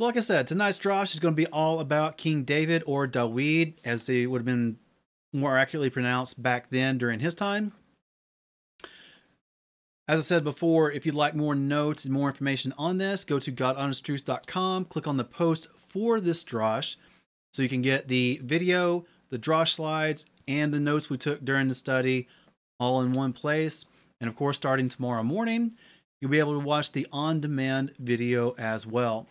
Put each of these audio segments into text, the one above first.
So, like I said, tonight's Drosh is going to be all about King David or Dawid, as they would have been more accurately pronounced back then during his time. As I said before, if you'd like more notes and more information on this, go to GodHonestTruth.com, click on the post for this drosh so you can get the video, the drosh slides, and the notes we took during the study all in one place. And of course, starting tomorrow morning, you'll be able to watch the on demand video as well.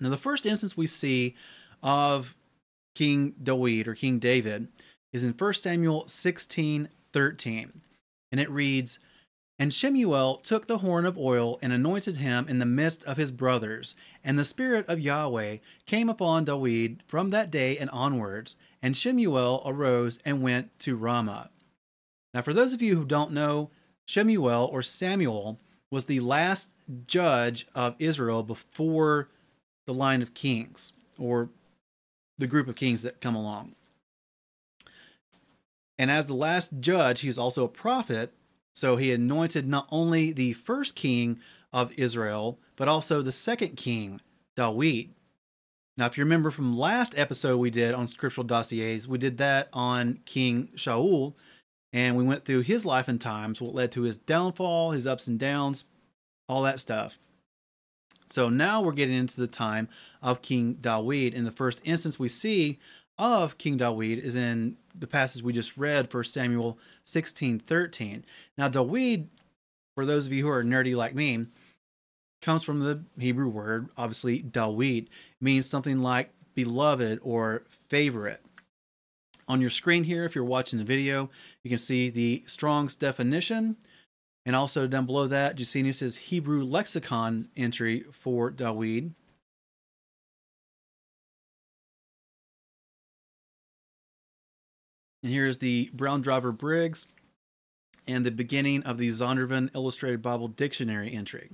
Now, the first instance we see of King David or King Dawid is in 1 Samuel 16 13. And it reads, And Shemuel took the horn of oil and anointed him in the midst of his brothers. And the Spirit of Yahweh came upon David from that day and onwards. And Shemuel arose and went to Ramah. Now, for those of you who don't know, Shemuel or Samuel was the last judge of Israel before the line of kings or the group of kings that come along. And as the last judge, he was also a prophet. So he anointed not only the first king of Israel, but also the second king, Dawid. Now, if you remember from last episode we did on scriptural dossiers, we did that on King Shaul, and we went through his life and times, what led to his downfall, his ups and downs, all that stuff. So now we're getting into the time of King Dawid. And the first instance we see of King Dawid is in the passage we just read, 1 Samuel 16 13. Now, Dawid, for those of you who are nerdy like me, comes from the Hebrew word, obviously, Dawid, means something like beloved or favorite. On your screen here, if you're watching the video, you can see the Strong's definition. And also down below that, Gesenius' Hebrew lexicon entry for Dawid. And here's the Brown Driver Briggs and the beginning of the Zondervan Illustrated Bible Dictionary entry.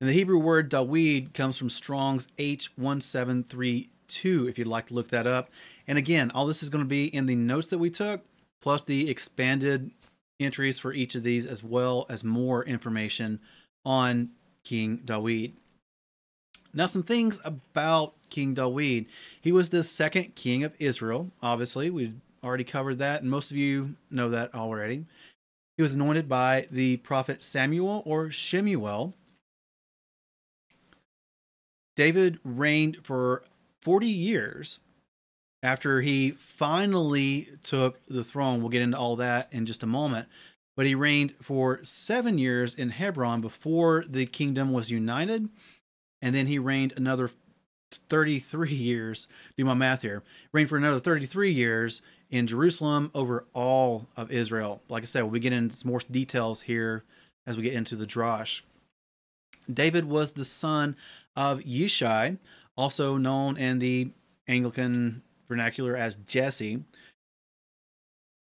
And the Hebrew word Dawid comes from Strong's H1732, if you'd like to look that up. And again, all this is going to be in the notes that we took, plus the expanded entries for each of these, as well as more information on King Dawid. Now, some things about King Dawid. He was the second king of Israel, obviously. We've already covered that, and most of you know that already. He was anointed by the prophet Samuel or Shemuel. David reigned for 40 years after he finally took the throne. We'll get into all that in just a moment. But he reigned for seven years in Hebron before the kingdom was united. And then he reigned another 33 years, do my math here, reigned for another 33 years in Jerusalem over all of Israel. Like I said, we'll getting into more details here as we get into the Drosh. David was the son of Yishai, also known in the Anglican vernacular as Jesse.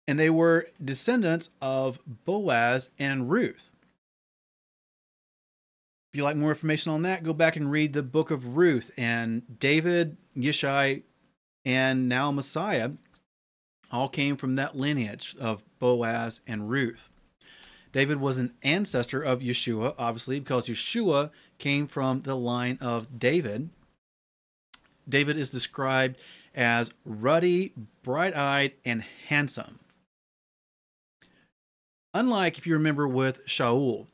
And they were descendants of Boaz and Ruth. If you like more information on that, go back and read the book of Ruth. And David, Yishai, and now Messiah all came from that lineage of Boaz and Ruth. David was an ancestor of Yeshua, obviously, because Yeshua came from the line of David. David is described as ruddy, bright eyed, and handsome. Unlike if you remember with Shaul,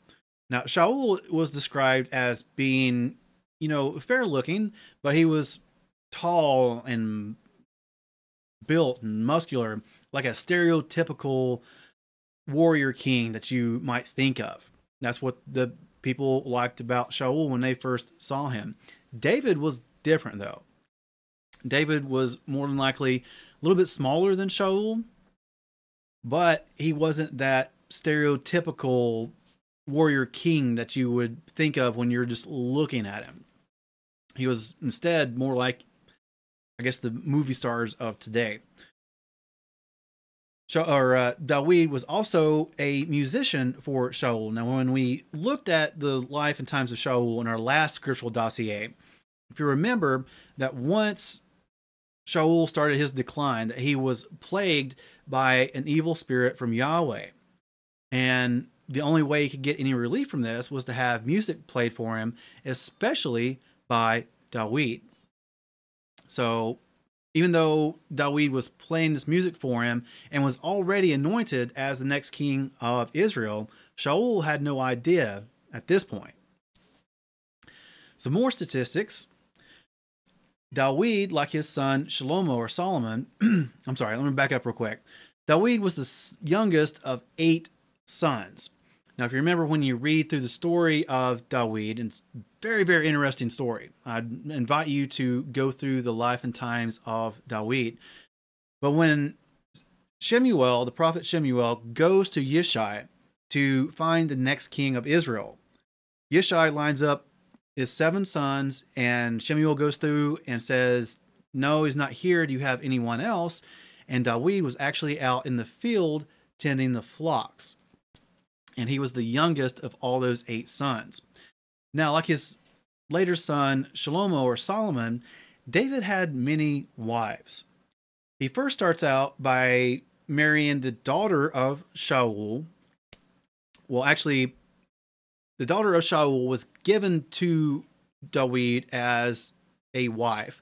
now, Shaul was described as being, you know, fair looking, but he was tall and built and muscular, like a stereotypical warrior king that you might think of. That's what the people liked about Shaul when they first saw him. David was different, though. David was more than likely a little bit smaller than Shaul, but he wasn't that stereotypical warrior king that you would think of when you're just looking at him. He was instead more like, I guess, the movie stars of today. or uh, Dawid was also a musician for Shaul. Now, when we looked at the life and times of Shaul in our last scriptural dossier, if you remember that once Shaul started his decline, that he was plagued by an evil spirit from Yahweh. And the only way he could get any relief from this was to have music played for him, especially by Dawid. So even though Dawid was playing this music for him and was already anointed as the next king of Israel, Shaul had no idea at this point. Some more statistics. Dawid, like his son Shlomo or Solomon, I'm sorry, let me back up real quick. Dawid was the youngest of eight sons. Now, if you remember when you read through the story of Dawid, it's very, very interesting story. I'd invite you to go through the life and times of Dawid. But when Shemuel, the prophet Shemuel, goes to Yishai to find the next king of Israel, Yishai lines up his seven sons, and Shemuel goes through and says, No, he's not here. Do you have anyone else? And Dawid was actually out in the field tending the flocks. And he was the youngest of all those eight sons. Now, like his later son, Shlomo or Solomon, David had many wives. He first starts out by marrying the daughter of Shaul. Well, actually, the daughter of Shaul was given to Dawid as a wife.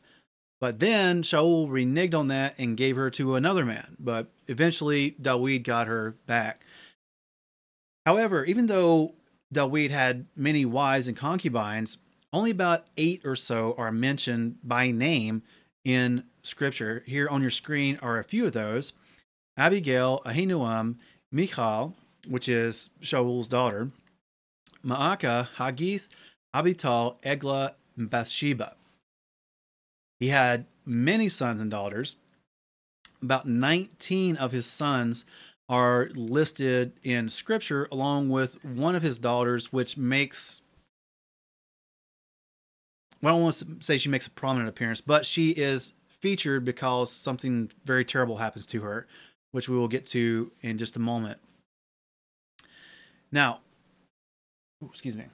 But then Shaul reneged on that and gave her to another man. But eventually, Dawid got her back. However, even though Dawid had many wives and concubines, only about eight or so are mentioned by name in Scripture. Here on your screen are a few of those Abigail, Ahinoam, Michal, which is Shaul's daughter, Maacah, Hagith, Abital, Eglah, and Bathsheba. He had many sons and daughters. About 19 of his sons are listed in scripture, along with one of his daughters, which makes well, I don't want to say she makes a prominent appearance, but she is featured because something very terrible happens to her, which we will get to in just a moment. Now, excuse me.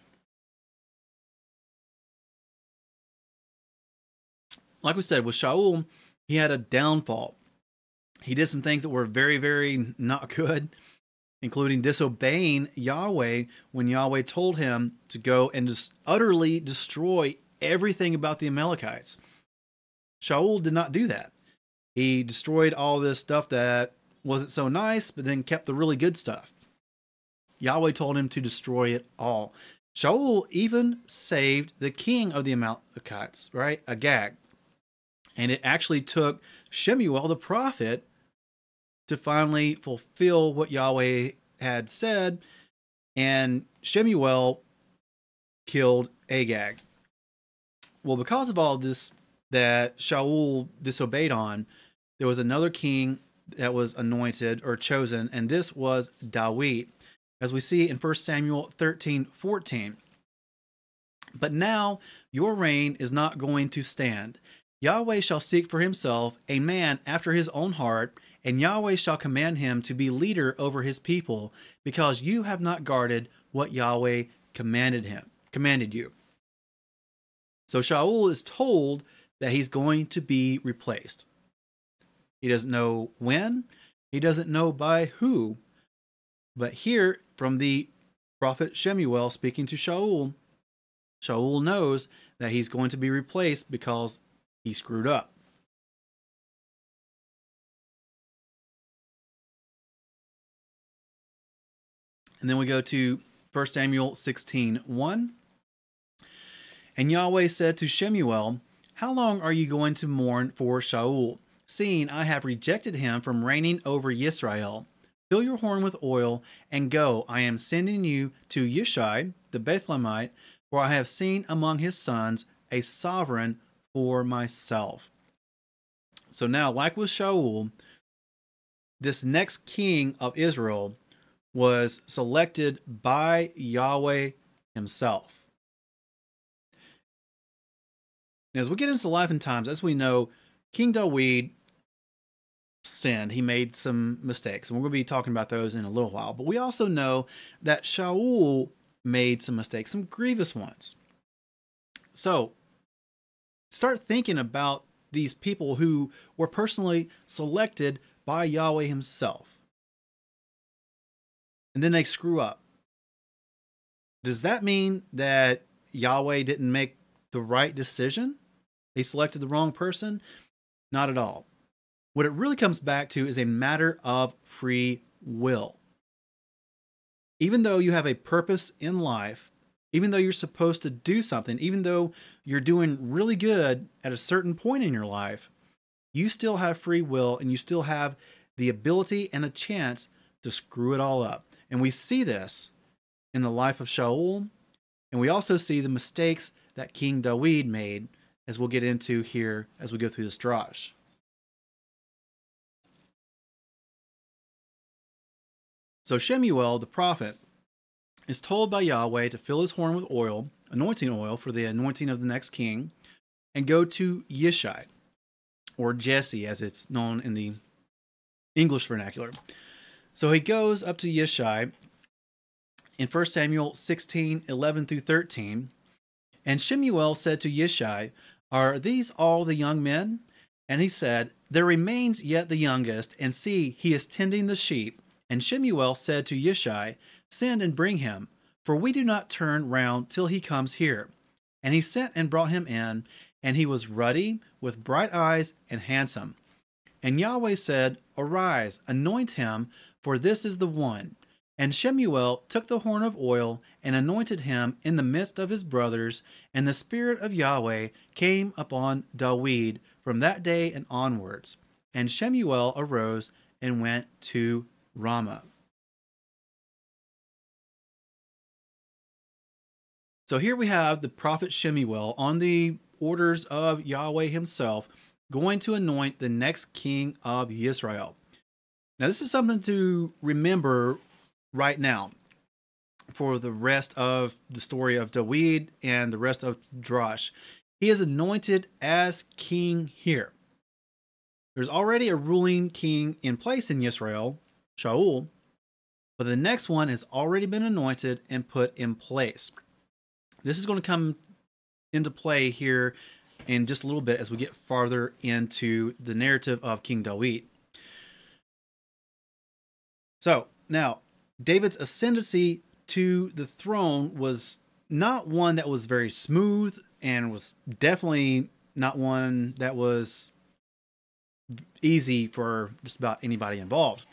Like we said, with Shaul, he had a downfall. He did some things that were very, very not good, including disobeying Yahweh when Yahweh told him to go and just utterly destroy everything about the Amalekites. Shaul did not do that. He destroyed all this stuff that wasn't so nice, but then kept the really good stuff. Yahweh told him to destroy it all. Shaul even saved the king of the Amalekites, right? Agag. And it actually took Shemuel the prophet to finally fulfill what Yahweh had said. And Shemuel killed Agag. Well, because of all this that Shaul disobeyed on, there was another king that was anointed or chosen, and this was Dawid as we see in 1 Samuel 13 14. But now your reign is not going to stand. Yahweh shall seek for himself a man after his own heart, and Yahweh shall command him to be leader over his people, because you have not guarded what Yahweh commanded him, commanded you. So Shaul is told that he's going to be replaced. He doesn't know when, he doesn't know by who, but here from the prophet Shemuel speaking to Shaul, Shaul knows that he's going to be replaced because he screwed up. And then we go to 1 Samuel 16 1. And Yahweh said to Shemuel, How long are you going to mourn for Shaul, seeing I have rejected him from reigning over Yisrael? Fill your horn with oil and go. I am sending you to Yishai, the Bethlehemite, for I have seen among his sons a sovereign for myself. So now, like with Shaul, this next king of Israel was selected by Yahweh himself. Now, as we get into the life and times, as we know, King Dawid sinned. He made some mistakes. And we're going to be talking about those in a little while. But we also know that Shaul made some mistakes, some grievous ones. So start thinking about these people who were personally selected by Yahweh himself. And then they screw up. does that mean that Yahweh didn't make the right decision? He selected the wrong person? Not at all. What it really comes back to is a matter of free will. Even though you have a purpose in life, even though you're supposed to do something, even though you're doing really good at a certain point in your life, you still have free will and you still have the ability and the chance to screw it all up. And we see this in the life of Shaul, and we also see the mistakes that King Dawid made, as we'll get into here as we go through this drash. So Shemuel, the prophet, is told by Yahweh to fill his horn with oil, anointing oil for the anointing of the next king, and go to Yishai, or Jesse as it's known in the English vernacular. So he goes up to Yishai in 1 Samuel 16 11 through 13. And Shemuel said to Yishai, Are these all the young men? And he said, There remains yet the youngest, and see, he is tending the sheep. And Shemuel said to Yishai, Send and bring him, for we do not turn round till he comes here. And he sent and brought him in, and he was ruddy, with bright eyes, and handsome. And Yahweh said, Arise, anoint him, for this is the one. And Shemuel took the horn of oil and anointed him in the midst of his brothers, and the Spirit of Yahweh came upon Dawid from that day and onwards. And Shemuel arose and went to Ramah. So here we have the prophet Shemuel on the orders of Yahweh himself going to anoint the next king of Israel. Now, this is something to remember right now for the rest of the story of Dawid and the rest of Drash. He is anointed as king here. There's already a ruling king in place in Israel, Shaul, but the next one has already been anointed and put in place. This is going to come into play here in just a little bit as we get farther into the narrative of King Dawid. So now, David's ascendancy to the throne was not one that was very smooth and was definitely not one that was easy for just about anybody involved.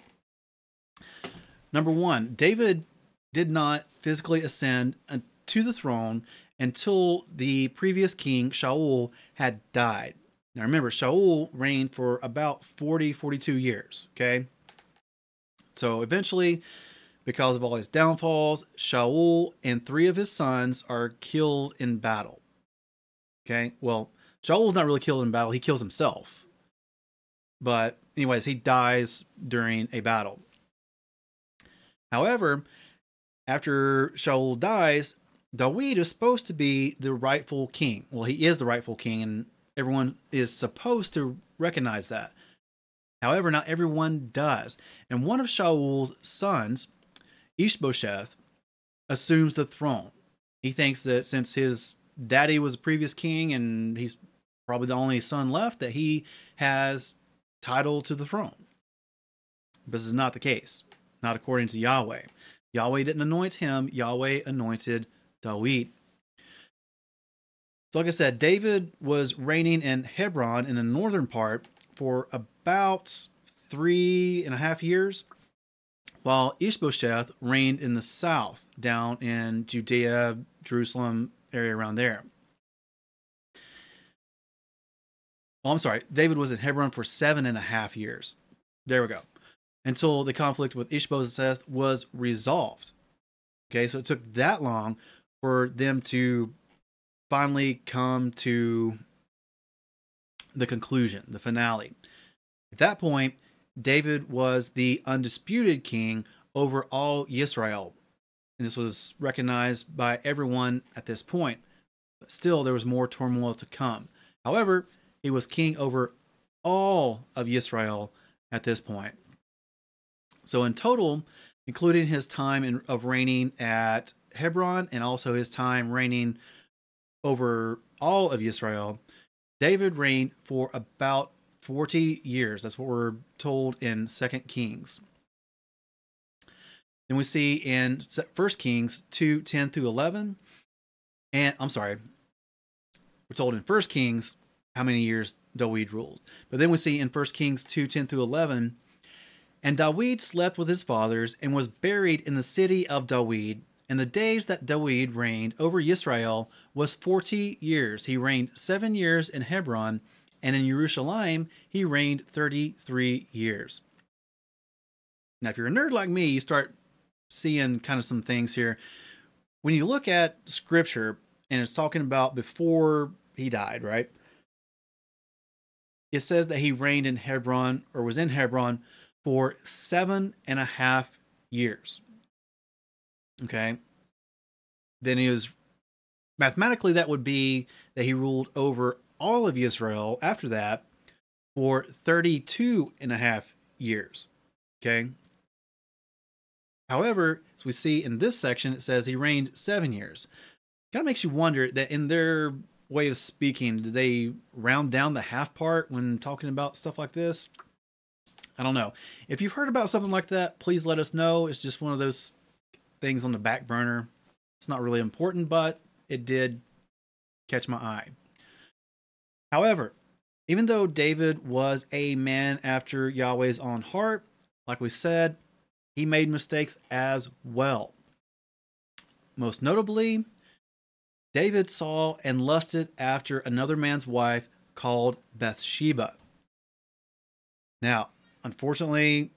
Number one, David did not physically ascend to the throne until the previous king, Shaul, had died. Now remember, Shaul reigned for about 40, 42 years, okay? So eventually, because of all his downfalls, Shaul and three of his sons are killed in battle. Okay, well, Shaul's not really killed in battle, he kills himself. But, anyways, he dies during a battle. However, after Shaul dies, Dawid is supposed to be the rightful king. Well, he is the rightful king, and everyone is supposed to recognize that. However, not everyone does. And one of Shaul's sons, Ishbosheth, assumes the throne. He thinks that since his daddy was a previous king and he's probably the only son left, that he has title to the throne. But this is not the case, not according to Yahweh. Yahweh didn't anoint him, Yahweh anointed Dawid. So, like I said, David was reigning in Hebron in the northern part for about three and a half years, while Ishbosheth reigned in the south, down in Judea, Jerusalem area around there. Oh, I'm sorry. David was in Hebron for seven and a half years. There we go. Until the conflict with Ishbosheth was resolved. Okay, so it took that long for them to finally come to the conclusion, the finale. At that point, David was the undisputed king over all Israel. And this was recognized by everyone at this point. But still, there was more turmoil to come. However, he was king over all of Israel at this point. So, in total, including his time in, of reigning at Hebron and also his time reigning over all of Israel, David reigned for about 40 years. That's what we're told in Second Kings. Then we see in First Kings 2 10 through 11. And I'm sorry, we're told in First Kings how many years Dawid ruled. But then we see in First Kings 2 10 through 11. And Dawid slept with his fathers and was buried in the city of Dawid. And the days that Dawid reigned over Israel was 40 years. He reigned seven years in Hebron, and in Jerusalem he reigned 33 years. Now, if you're a nerd like me, you start seeing kind of some things here. When you look at scripture and it's talking about before he died, right? It says that he reigned in Hebron or was in Hebron for seven and a half years. Okay. Then he was mathematically, that would be that he ruled over all of Israel after that for 32 and a half years. Okay. However, as we see in this section, it says he reigned seven years. Kind of makes you wonder that in their way of speaking, do they round down the half part when talking about stuff like this? I don't know. If you've heard about something like that, please let us know. It's just one of those things on the back burner. It's not really important, but it did catch my eye. However, even though David was a man after Yahweh's own heart, like we said, he made mistakes as well. Most notably, David saw and lusted after another man's wife called Bathsheba. Now, unfortunately,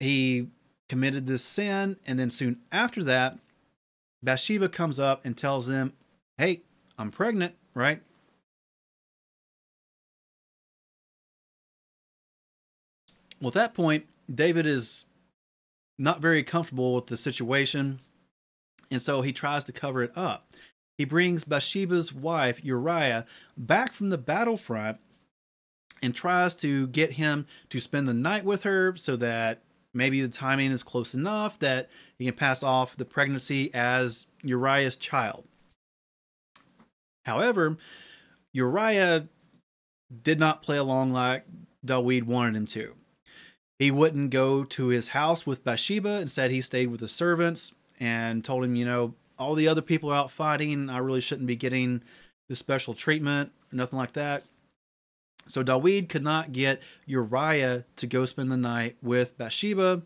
he committed this sin, and then soon after that, Bathsheba comes up and tells them, Hey, I'm pregnant, right? Well, at that point, David is not very comfortable with the situation, and so he tries to cover it up. He brings Bathsheba's wife, Uriah, back from the battlefront and tries to get him to spend the night with her so that maybe the timing is close enough that he can pass off the pregnancy as Uriah's child. However, Uriah did not play along like Dawid wanted him to. He wouldn't go to his house with Bathsheba. Instead, he stayed with the servants and told him, you know, all the other people are out fighting. I really shouldn't be getting this special treatment, nothing like that. So Dawid could not get Uriah to go spend the night with Bathsheba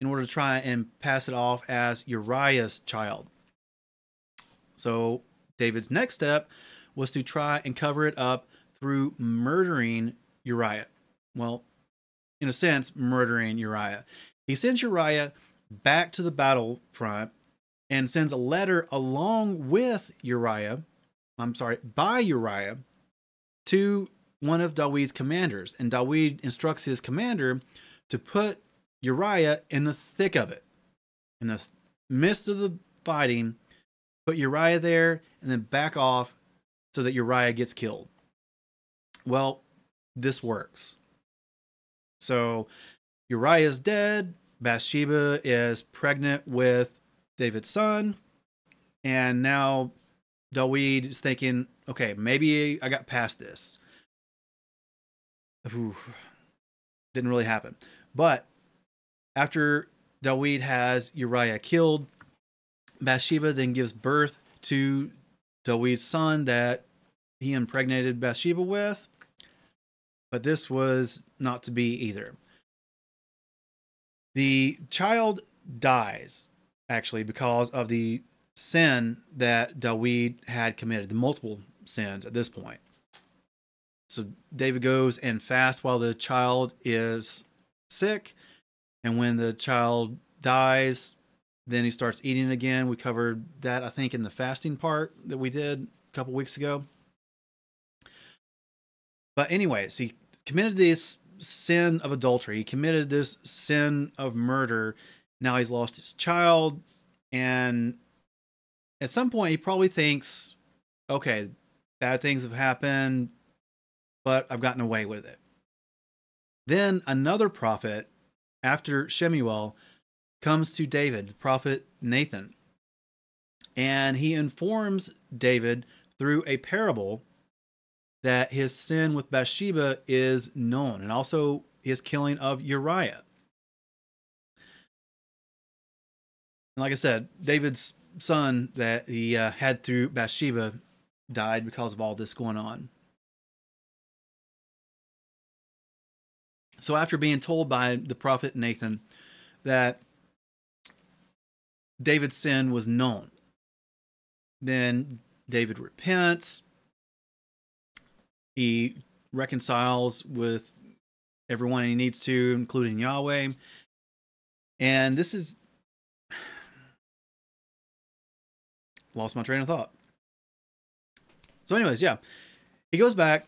in order to try and pass it off as Uriah's child. So David's next step was to try and cover it up through murdering Uriah. Well, in a sense, murdering Uriah. He sends Uriah back to the battlefront and sends a letter along with Uriah, I'm sorry, by Uriah to one of Dawid's commanders. And Dawid instructs his commander to put Uriah in the thick of it, in the midst of the fighting, put Uriah there and then back off so that Uriah gets killed. Well, this works. So Uriah is dead. Bathsheba is pregnant with David's son. And now Dawid is thinking, okay, maybe I got past this. Ooh, didn't really happen. But after Dawid has Uriah killed, Bathsheba then gives birth to Dawid's son that he impregnated Bathsheba with. But this was not to be either. The child dies, actually, because of the sin that Dawid had committed, the multiple sins at this point. So David goes and fasts while the child is sick. And when the child dies, then he starts eating again. We covered that, I think, in the fasting part that we did a couple weeks ago. But, anyways, he committed this sin of adultery. He committed this sin of murder. Now he's lost his child. And at some point, he probably thinks, okay, bad things have happened but I've gotten away with it. Then another prophet after Shemuel comes to David, prophet Nathan, and he informs David through a parable that his sin with Bathsheba is known and also his killing of Uriah. And like I said, David's son that he uh, had through Bathsheba died because of all this going on. So after being told by the prophet Nathan that David's sin was known, then David repents. He reconciles with everyone he needs to, including Yahweh. And this is lost my train of thought. So, anyways, yeah, he goes back.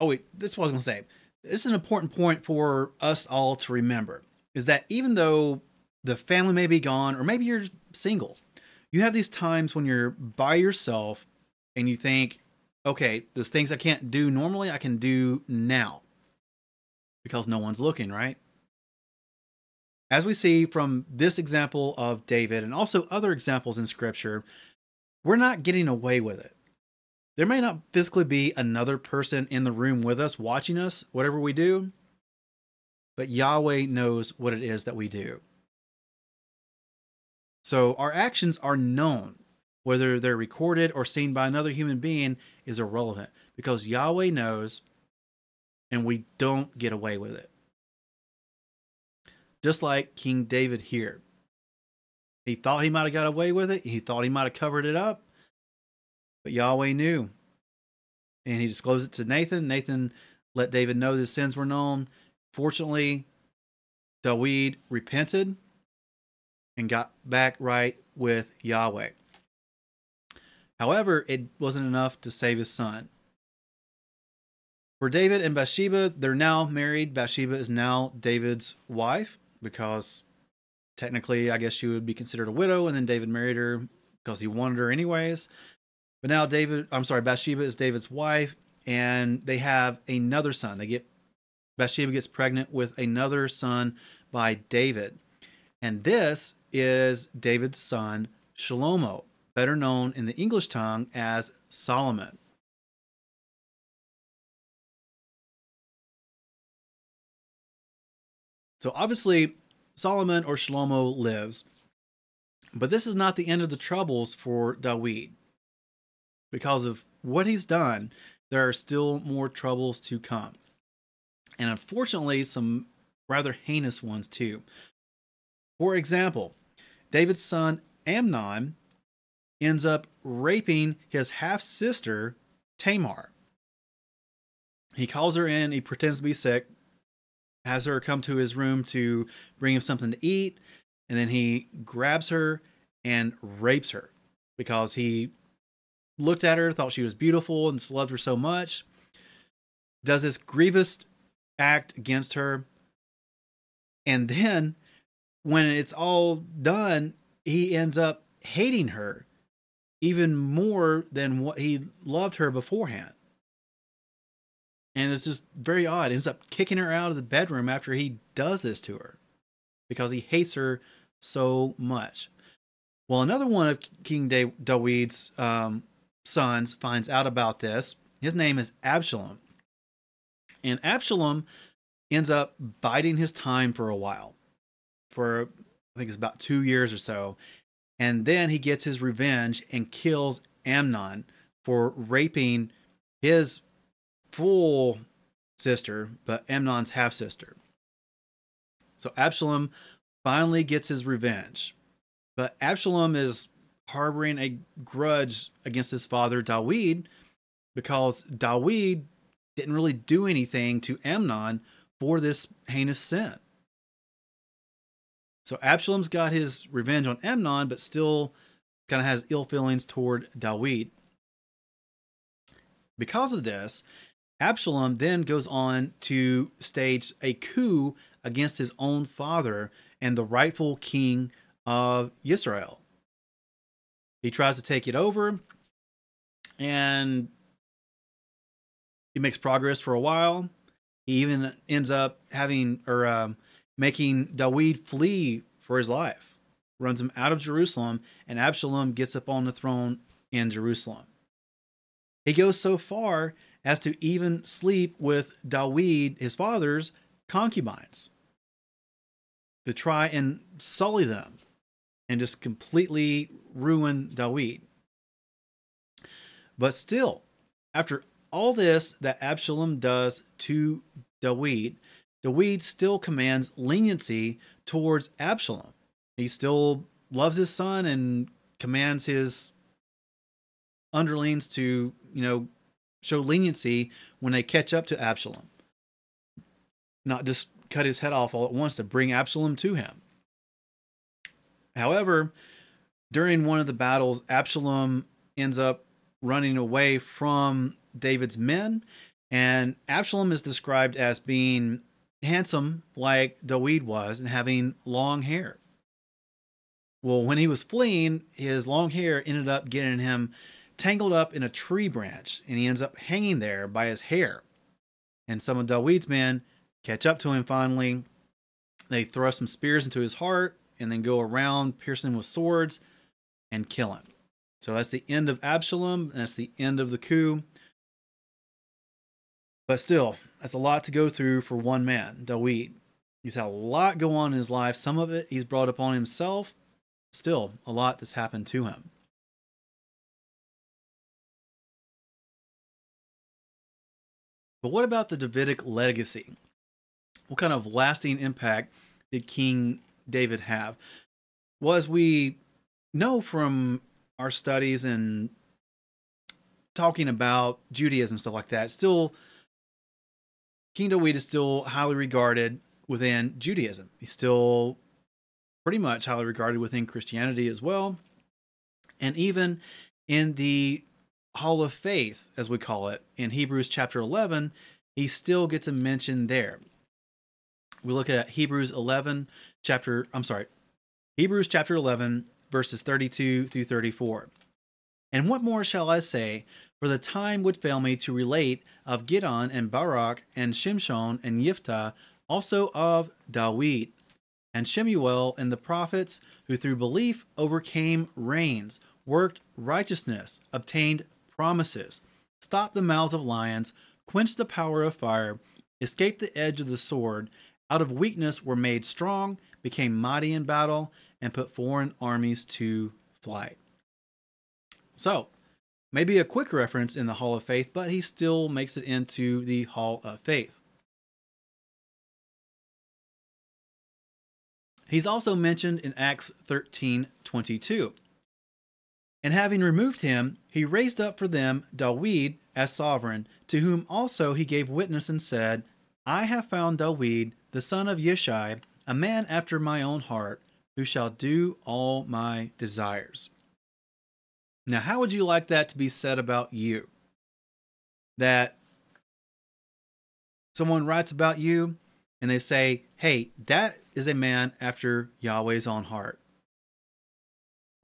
Oh wait, this is what I was gonna say. This is an important point for us all to remember: is that even though the family may be gone, or maybe you're single, you have these times when you're by yourself and you think, okay, those things I can't do normally, I can do now because no one's looking, right? As we see from this example of David and also other examples in scripture, we're not getting away with it. There may not physically be another person in the room with us watching us, whatever we do, but Yahweh knows what it is that we do. So our actions are known. Whether they're recorded or seen by another human being is irrelevant because Yahweh knows and we don't get away with it. Just like King David here. He thought he might have got away with it. He thought he might have covered it up. But Yahweh knew. And he disclosed it to Nathan. Nathan let David know his sins were known. Fortunately, Dawid repented and got back right with Yahweh. However, it wasn't enough to save his son. For David and Bathsheba, they're now married. Bathsheba is now David's wife because technically, I guess she would be considered a widow, and then David married her because he wanted her anyways. But now David, I'm sorry, Bathsheba is David's wife, and they have another son. They get Bathsheba gets pregnant with another son by David. And this is David's son, Shlomo, better known in the English tongue as Solomon. So obviously, Solomon or Shlomo lives. But this is not the end of the troubles for Dawid. Because of what he's done, there are still more troubles to come. And unfortunately, some rather heinous ones too. For example, David's son Amnon ends up raping his half sister Tamar. He calls her in, he pretends to be sick, has her come to his room to bring him something to eat, and then he grabs her and rapes her because he looked at her, thought she was beautiful, and loved her so much. Does this grievous act against her. And then when it's all done, he ends up hating her even more than what he loved her beforehand. And it's just very odd. Ends up kicking her out of the bedroom after he does this to her because he hates her so much. Well, another one of King David's um, sons finds out about this. His name is Absalom. And Absalom ends up biding his time for a while, for I think it's about two years or so. And then he gets his revenge and kills Amnon for raping his full sister, but Amnon's half sister. So Absalom finally gets his revenge. But Absalom is harboring a grudge against his father Dawid because Dawid didn't really do anything to Amnon for this heinous sin. So Absalom's got his revenge on Amnon, but still kind of has ill feelings toward Dawid. Because of this, Absalom then goes on to stage a coup against his own father and the rightful king of Israel. He tries to take it over, and he makes progress for a while. He even ends up having or um, making Dawid flee for his life, runs him out of Jerusalem, and Absalom gets up on the throne in Jerusalem. He goes so far as to even sleep with Dawid, his father's concubines, to try and sully them and just completely ruin Dawid. But still, after all this that Absalom does to Dawid, Dawid still commands leniency towards Absalom. He still loves his son and commands his underlings to, you know, show leniency when they catch up to Absalom. Not just cut his head off all at once to bring Absalom to him. However, during one of the battles, Absalom ends up running away from David's men, and Absalom is described as being handsome like Dawid was and having long hair. Well, when he was fleeing, his long hair ended up getting him tangled up in a tree branch, and he ends up hanging there by his hair. And some of Dawid's men catch up to him finally. They thrust some spears into his heart and then go around, piercing him with swords, and kill him. So that's the end of Absalom, and that's the end of the coup. But still, that's a lot to go through for one man, Dawid. He's had a lot go on in his life. Some of it he's brought upon himself. Still, a lot that's happened to him. But what about the Davidic legacy? What kind of lasting impact did King David have? Well, as we know from our studies and talking about Judaism, stuff like that, still, King David is still highly regarded within Judaism. He's still pretty much highly regarded within Christianity as well. And even in the Hall of Faith, as we call it, in Hebrews chapter 11, he still gets a mention there. We look at Hebrews 11, chapter, I'm sorry, Hebrews chapter 11, verses 32 through 34. And what more shall I say? For the time would fail me to relate of Gideon and Barak and Shimshon and Yiftah, also of Dawid and Shemuel and the prophets, who through belief overcame reigns, worked righteousness, obtained promises, stopped the mouths of lions, quenched the power of fire, escaped the edge of the sword, out of weakness were made strong, became mighty in battle, and put foreign armies to flight. So, maybe a quick reference in the Hall of Faith, but he still makes it into the Hall of Faith. He's also mentioned in Acts 13 22. And having removed him, he raised up for them Dawid as sovereign, to whom also he gave witness and said, I have found Dawid, the son of Yeshai, a man after my own heart, who shall do all my desires. Now, how would you like that to be said about you? That someone writes about you and they say, hey, that is a man after Yahweh's own heart.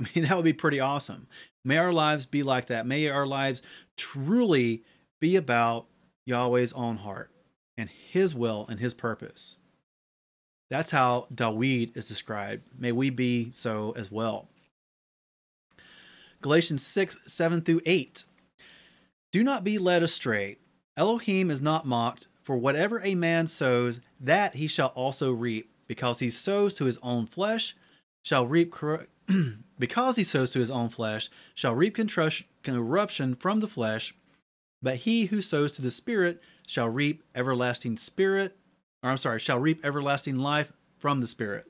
I mean, that would be pretty awesome. May our lives be like that. May our lives truly be about Yahweh's own heart and his will and his purpose. That's how Dawid is described. May we be so as well. Galatians 6, 7 through 8. Do not be led astray. Elohim is not mocked, for whatever a man sows, that he shall also reap, because he sows to his own flesh, shall reap cor- because he sows to his own flesh, shall reap corruption from the flesh, but he who sows to the Spirit shall reap everlasting spirit, or I'm sorry, shall reap everlasting life from the Spirit.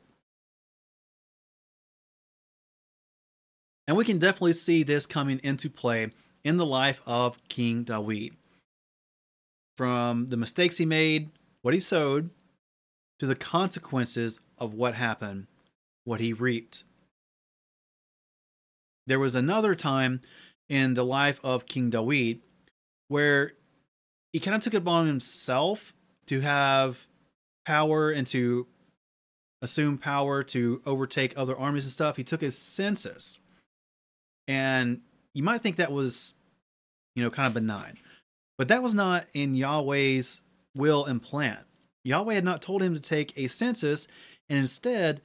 And we can definitely see this coming into play in the life of King Dawid from the mistakes he made, what he sowed, to the consequences of what happened, what he reaped. There was another time in the life of King Dawid where he kind of took it upon himself to have power and to assume power to overtake other armies and stuff. He took his census. And you might think that was, you know, kind of benign. But that was not in Yahweh's will and plan. Yahweh had not told him to take a census, and instead,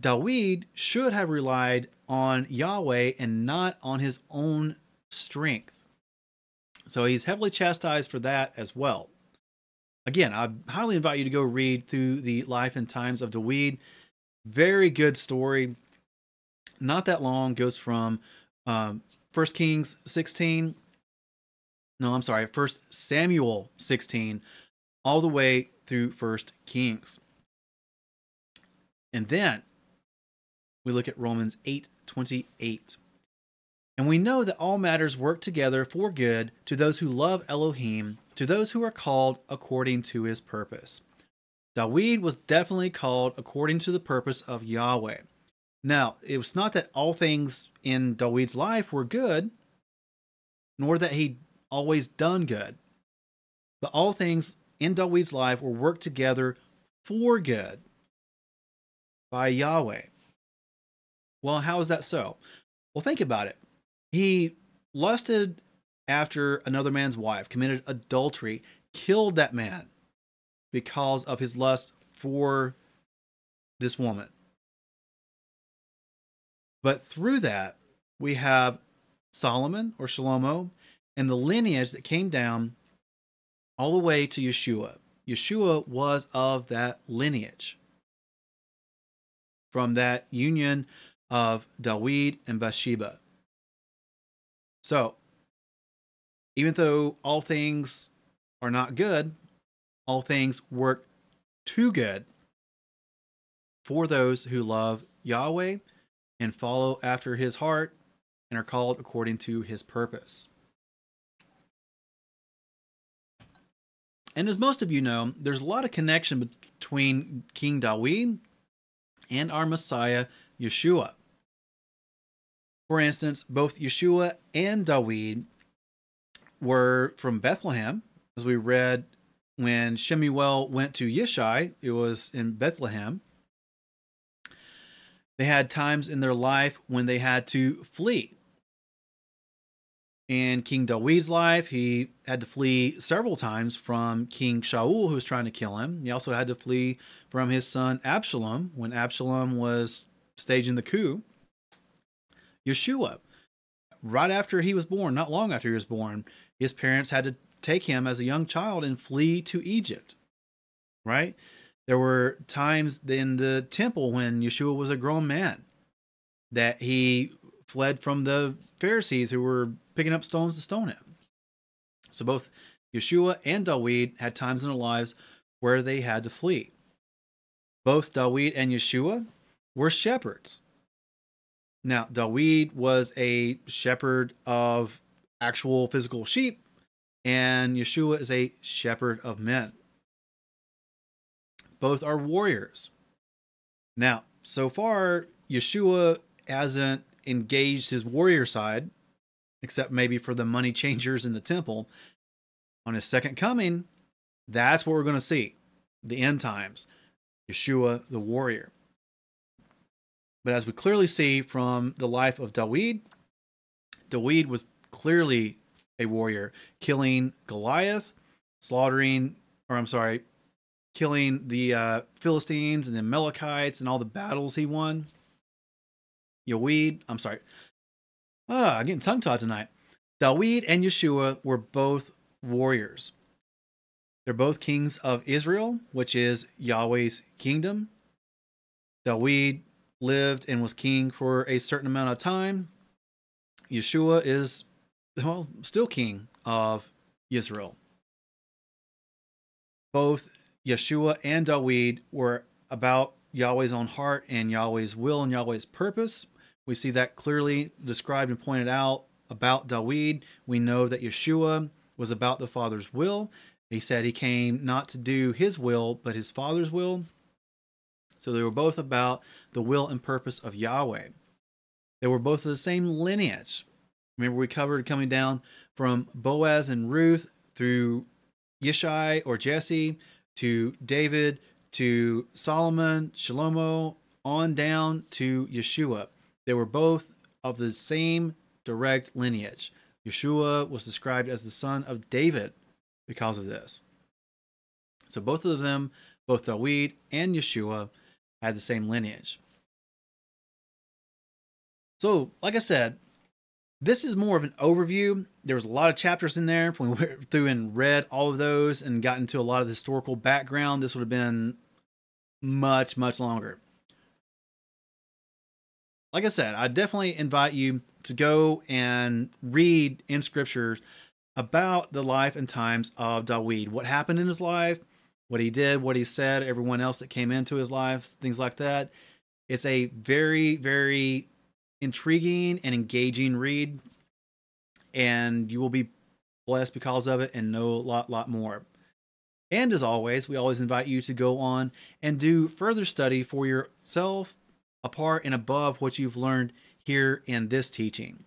Dawid should have relied on Yahweh and not on his own strength. So he's heavily chastised for that as well. Again, I highly invite you to go read through the life and times of Dawid. Very good story. not that long, goes from um, Kings 16. No, I'm sorry, First Samuel 16, all the way through First Kings. And then we look at Romans 8 28. And we know that all matters work together for good to those who love Elohim, to those who are called according to his purpose. Dawid was definitely called according to the purpose of Yahweh. Now, it was not that all things in Dawid's life were good, nor that he always done good, but all things in Dawid's life were worked together for good by Yahweh. Well, how is that so? Well, think about it. He lusted after another man's wife, committed adultery, killed that man because of his lust for this woman. But through that, we have Solomon or Shalomo and the lineage that came down all the way to Yeshua. Yeshua was of that lineage. From that union of Dawid and Bathsheba. So, even though all things are not good, all things work to good for those who love Yahweh and follow after his heart and are called according to his purpose. And as most of you know, there's a lot of connection between King Dawid and our Messiah, Yeshua. For instance, both Yeshua and Dawid were from Bethlehem, as we read when Shemuel went to Yishai, it was in Bethlehem. They had times in their life when they had to flee. In King Dawid's life, he had to flee several times from King Shaul, who was trying to kill him. He also had to flee from his son Absalom when Absalom was staging the coup. Yeshua, right after he was born, not long after he was born, his parents had to take him as a young child and flee to Egypt. Right? There were times in the temple when Yeshua was a grown man that he fled from the Pharisees who were picking up stones to stone him. So both Yeshua and Dawid had times in their lives where they had to flee. Both Dawid and Yeshua were shepherds. Now, Dawid was a shepherd of actual physical sheep, and Yeshua is a shepherd of men. Both are warriors. Now, so far, Yeshua hasn't engaged his warrior side, except maybe for the money changers in the temple. On his second coming, that's what we're going to see the end times. Yeshua, the warrior. But as we clearly see from the life of Dawid, Dawid was clearly a warrior, killing Goliath, slaughtering, or I'm sorry, killing the uh, Philistines and the Amalekites and all the battles he won. Dawid, I'm sorry. Ah, I'm getting tongue tied tonight. Dawid and Yeshua were both warriors. They're both kings of Israel, which is Yahweh's kingdom. Dawid lived and was king for a certain amount of time. Yeshua is well, still king of Israel. Both Yeshua and Dawid were about Yahweh's own heart and Yahweh's will and Yahweh's purpose. We see that clearly described and pointed out about Dawid. We know that Yeshua was about the Father's will. He said he came not to do his will, but his Father's will. So they were both about the will and purpose of Yahweh. They were both of the same lineage. Remember, we covered coming down from Boaz and Ruth through Yishai or Jesse to David to Solomon, Shalomo, on down to Yeshua. They were both of the same direct lineage. Yeshua was described as the son of David because of this. So both of them, both Dawid and Yeshua, had the same lineage. So, like I said, this is more of an overview. There was a lot of chapters in there. If we went through and read all of those and got into a lot of the historical background, this would have been much, much longer. like I said, I definitely invite you to go and read in scriptures about the life and times of Dawid, what happened in his life, what he did, what he said, everyone else that came into his life, things like that. It's a very, very intriguing and engaging read, and you will be blessed because of it and know a lot, lot more. And as always, we always invite you to go on and do further study for yourself apart and above what you've learned here in this teaching.